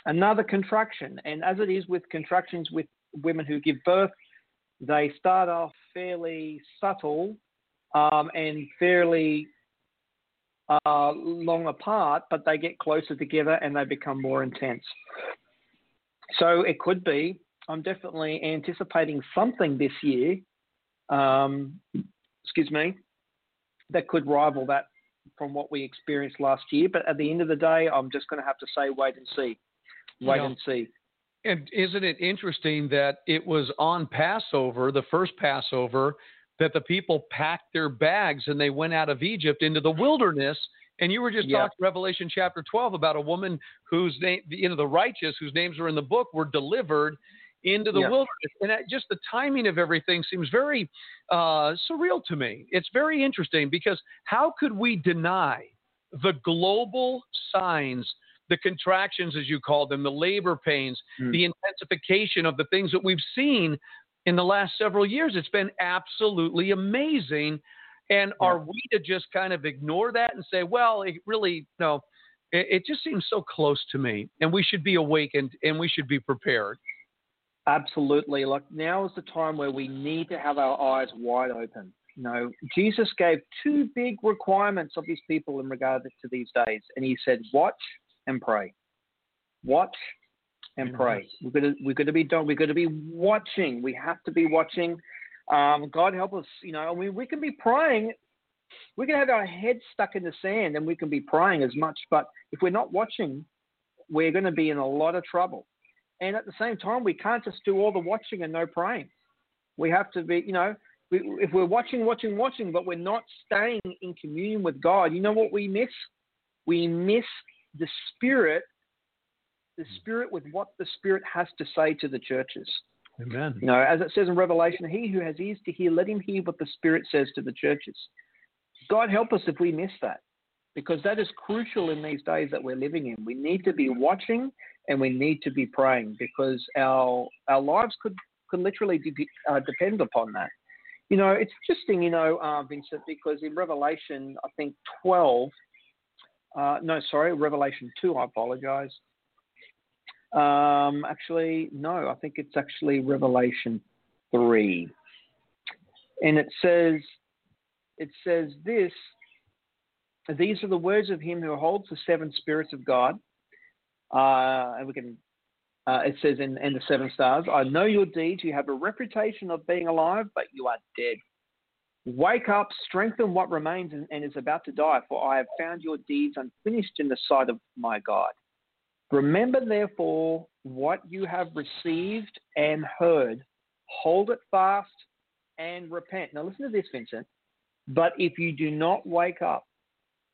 another contraction. And as it is with contractions with women who give birth, they start off fairly subtle um, and fairly uh, long apart, but they get closer together and they become more intense. So it could be I'm definitely anticipating something this year. Um, excuse me, that could rival that from what we experienced last year. But at the end of the day, I'm just going to have to say, wait and see, wait Yeah. and see. And isn't it interesting that it was on Passover, the first Passover, that the people packed their bags and they went out of Egypt into the wilderness? And you were just Yeah. talking Revelation chapter 12 about a woman whose name, you know, the righteous whose names are in the book were delivered into the Yeah. wilderness. And that, just the timing of everything seems very uh, surreal to me. It's very interesting because how could we deny the global signs, the contractions, as you call them, the labor pains, Mm. the intensification of the things that we've seen in the last several years? It's been absolutely amazing. And Yeah. are we to just kind of ignore that and say, well, it really, no, it, it just seems so close to me, and we should be awakened and we should be prepared. Absolutely. Like now is the time where we need to have our eyes wide open. You know, Jesus gave two big requirements of his people in regard to these days, and he said, "Watch and pray. Watch and pray. We're gonna we're gonna be done. We're gonna be watching. We have to be watching. Um, God help us. You know, I mean, we can be praying. We can have our heads stuck in the sand, and we can be praying as much. But if we're not watching, we're going to be in a lot of trouble. And at the same time, we can't just do all the watching and no praying. We have to be, you know, we, if we're watching, watching, watching, but we're not staying in communion with God, you know what we miss? We miss the Spirit, the hmm. Spirit with what the Spirit has to say to the churches. Amen. You know, as it says in Revelation, he who has ears to hear, let him hear what the Spirit says to the churches. God help us if we miss that, because that is crucial in these days that we're living in. We need to be watching and we need to be praying because our our lives could could literally de- uh, depend upon that. You know, it's interesting, you know, uh, Vincent, because in Revelation, I think 12, uh, no, sorry, Revelation 2, I apologize. Um, actually, no, I think it's actually Revelation 3. And it says, it says this, these are the words of him who holds the seven spirits of God. Uh, and we can, uh, it says in, in the seven stars, I know your deeds. You have a reputation of being alive, but you are dead. Wake up, strengthen what remains and, and is about to die, for I have found your deeds unfinished in the sight of my God. Remember, therefore, what you have received and heard, hold it fast and repent. Now, listen to this, Vincent. But if you do not wake up,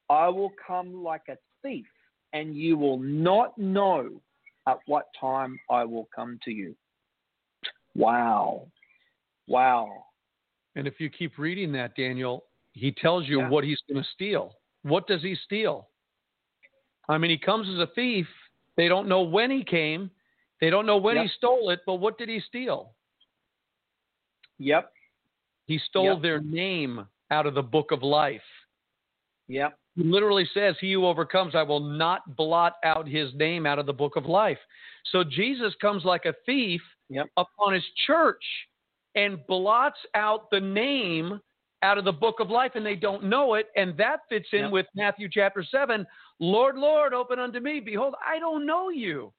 I will come like a thief, and you will not know at what time I will come to you. Wow. Wow. And if you keep reading that, Daniel, he tells you Yeah. what he's going to steal. What does he steal? I mean, he comes as a thief. They don't know when he came. They don't know when Yep. he stole it, but what did he steal? Yep. He stole Yep. their name out of the book of life. Yep. He literally says, He who overcomes, I will not blot out his name out of the book of life. So Jesus comes like a thief Yep. upon his church and blots out the name out of the book of life, and they don't know it. And that fits in Yep. with Matthew chapter 7 Lord, Lord, open unto me. Behold, I don't know you.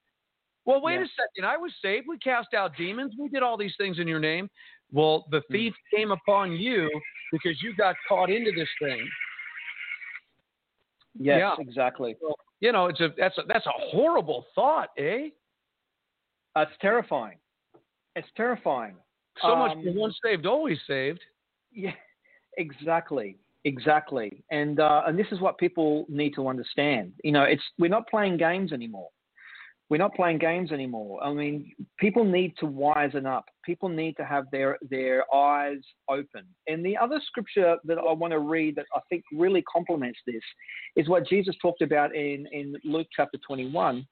Well, wait Yeah. a second. I was saved. We cast out demons. We did all these things in your name. Well, the hmm. thief came upon you because you got caught into this thing. Yes, Yeah. exactly. You know, it's a that's a that's a horrible thought, eh? It's terrifying. It's terrifying. So much Um, for once saved, always saved. Yeah, exactly, exactly. And uh, and this is what people need to understand. You know, it's we're not playing games anymore. We're not playing games anymore. I mean, people need to wisen up. People need to have their their eyes open. And the other scripture that I want to read that I think really complements this is what Jesus talked about in in Luke chapter 21.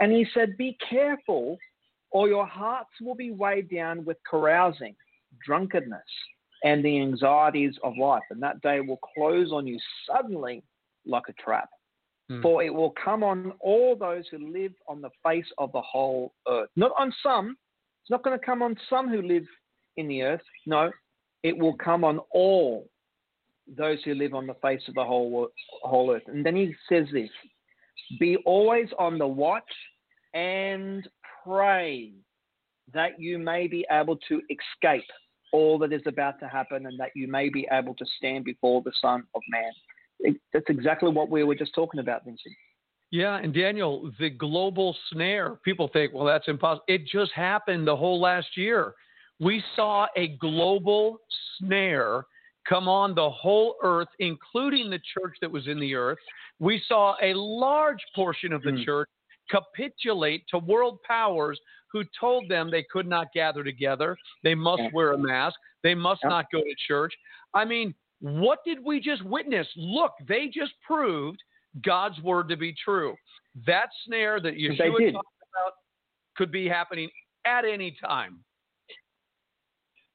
And he said, "Be careful, or your hearts will be weighed down with carousing, drunkenness." and the anxieties of life, and that day will close on you suddenly like a trap. Hmm. For it will come on all those who live on the face of the whole earth. Not on some. It's not going to come on some who live in the earth. No, it will come on all those who live on the face of the whole whole earth. And then he says this: Be always on the watch and pray that you may be able to escape all that is about to happen and that you may be able to stand before the Son of Man. It's exactly what we were just talking about, Vincent. Yeah, and Daniel, the global snare, people think, well, that's impossible. It just happened the whole last year. We saw a global snare come on the whole earth, including the church that was in the earth. We saw a large portion of the mm. church capitulate to world powers who told them they could not gather together, they must wear a mask, they must not go to church. I mean, what did we just witness? Look, they just proved God's word to be true. That snare that Yeshua talked about could be happening at any time.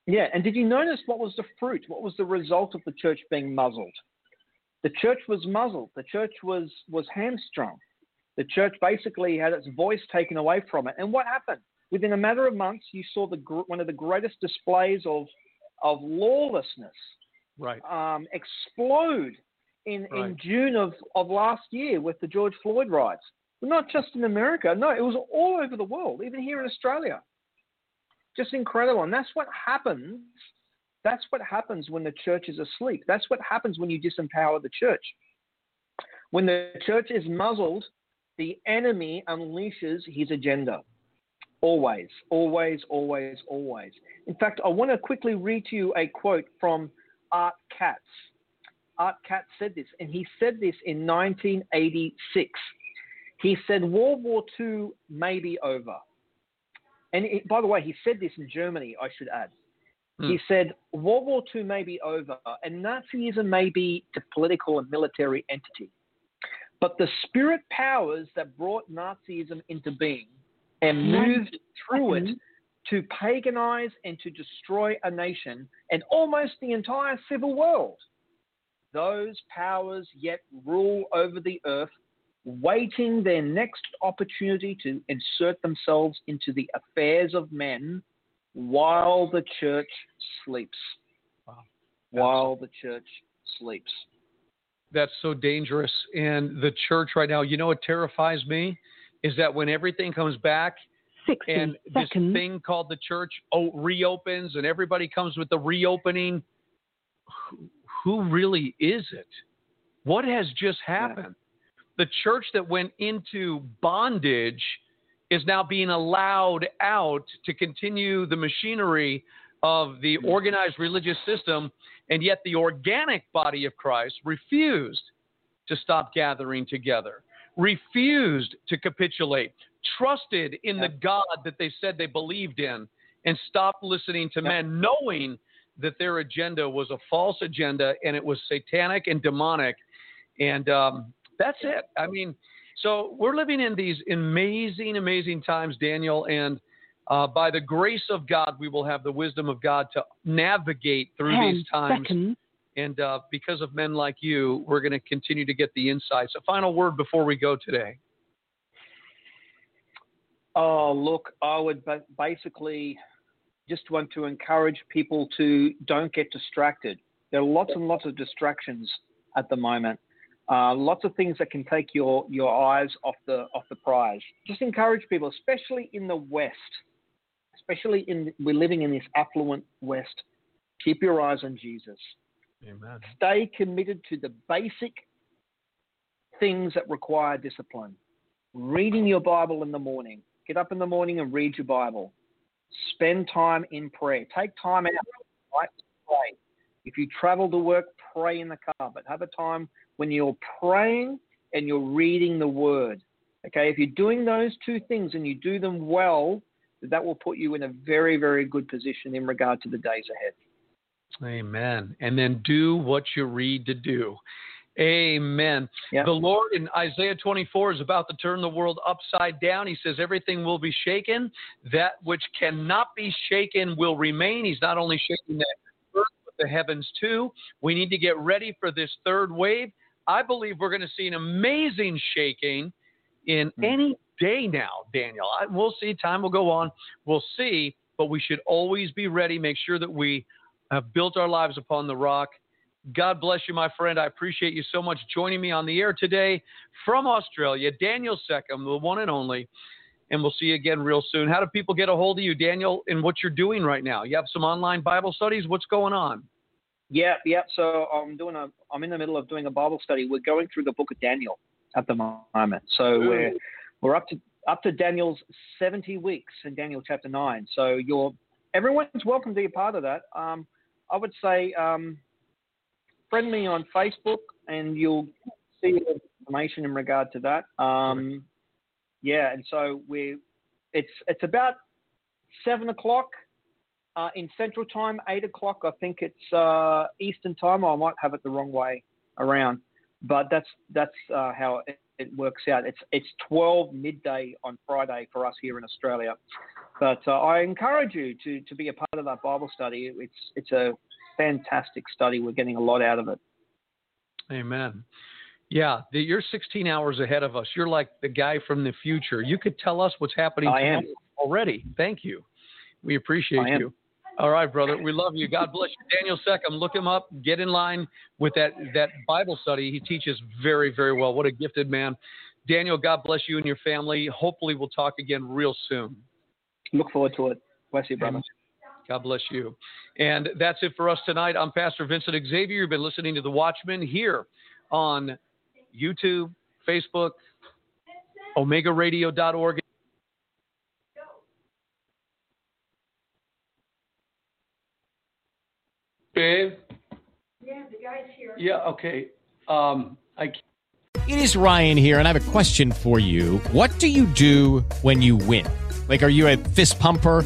Yeah, and did you notice what was the fruit? What was the result of the church being muzzled? The church was muzzled. The church was was hamstrung. The church basically had its voice taken away from it. And what happened? Within a matter of months, you saw the one of the greatest displays of of lawlessness right. um, explode in, right. in June of, of last year with the George Floyd riots. not just in America, no, it was all over the world, even here in Australia. Just incredible. And that's what happens. That's what happens when the church is asleep. That's what happens when you disempower the church. When the church is muzzled, the enemy unleashes his agenda. Always, always, always, always. In fact, I want to quickly read to you a quote from Art Katz. Art Katz said this, and he said this in 1986. He said World War II may be over. And it, by the way, he said this in Germany, I should add. Hmm. He said World War II may be over, and Nazism may be a political and military entity. But the spirit powers that brought Nazism into being and moved through it to paganize and to destroy a nation and almost the entire civil world. Those powers yet rule over the earth, waiting their next opportunity to insert themselves into the affairs of men while the church sleeps. Wow. While the church sleeps. That's so dangerous. And the church right now, you know what terrifies me? Is that when everything comes back – and this thing called the church oh, reopens and everybody comes with the reopening. Who, who really is it? What has just happened? Yeah. The church that went into bondage is now being allowed out to continue the machinery of the mm-hmm. organized religious system, and yet the organic body of Christ refused to stop gathering together, refused to capitulate, trusted in the God that they said they believed in and stopped listening to men, knowing that their agenda was a false agenda and it was satanic and demonic. And um, that's it. I mean, so we're living in these amazing, amazing times, Daniel. And uh, by the grace of God, we will have the wisdom of God to navigate through Ten these times. Seconds. And uh, because of men like you, we're going to continue to get the insights. A final word before we go today. Oh, look, I would basically just want to encourage people to don't get distracted. There are lots and lots of distractions at the moment. Uh, lots of things that can take your, your eyes off the off the prize. Just encourage people, especially in the West, especially in we're living in this affluent West. Keep your eyes on Jesus. Amen. Stay committed to the basic things that require discipline. Reading your Bible in the morning, Get up in the morning and read your Bible. Spend time in prayer. Take time out right, to pray. If you travel to work, pray in the car, but have a time when you're praying and you're reading the Word. Okay, if you're doing those two things and you do them well, that will put you in a very, very good position in regard to the days ahead. Amen. And then do what you read to do. Amen. Yep. The Lord in Isaiah 24 is about to turn the world upside down. He says everything will be shaken. That which cannot be shaken will remain. He's not only shaking the earth, but the heavens too. We need to get ready for this third wave. I believe we're going to see an amazing shaking in mm-hmm. any day now, Daniel. I, we'll see. Time will go on. We'll see. But we should always be ready. Make sure that we have built our lives upon the rock God bless you, my friend. I appreciate you so much joining me on the air today from Australia. Daniel Secomb, the one and only. And we'll see you again real soon. How do people get a hold of you, Daniel, and what you're doing right now? You have some online Bible studies? What's going on? Yeah, yeah. So I'm doing a. I'm in the middle of doing a Bible study. We're going through the Book of Daniel at the moment. So we're we're up to up to Daniel's 70 weeks in Daniel chapter nine. So you're everyone's welcome to be a part of that. Um, I would say um, friend me on Facebook, and you'll see information in regard to that. Um, yeah, and so we it's it's about seven o'clock uh, in Central Time, eight o'clock. I think it's uh, Eastern Time. I might have it the wrong way around, but that's that's uh, how it, it, works out. It's it's 12 midday on Friday for us here in Australia. But uh, I encourage you to to be a part of that Bible study. It's it's a fantastic study. We're getting a lot out of it. Amen. Yeah, the, you're 16 hours ahead of us. You're like the guy from the future. You could tell us what's happening already. Thank you. We appreciate you. All right, brother. We love you. God bless you. Daniel Secomb, look him up. Get in line with that, that Bible study. He teaches very, very well. What a gifted man. Daniel, God bless you and your family. Hopefully, we'll talk again real soon. Look forward to it. Bless you, brother. God bless you. And that's it for us tonight. I'm Pastor Vincent Xavier. You've been listening to The Watchman here on YouTube, Facebook, OmegaRadio.org. Babe? Yeah, the guy's here. Yeah, okay. Um, I. It is Ryan here, and I have a question for you. What do you do when you win? Like, are you a fist pumper?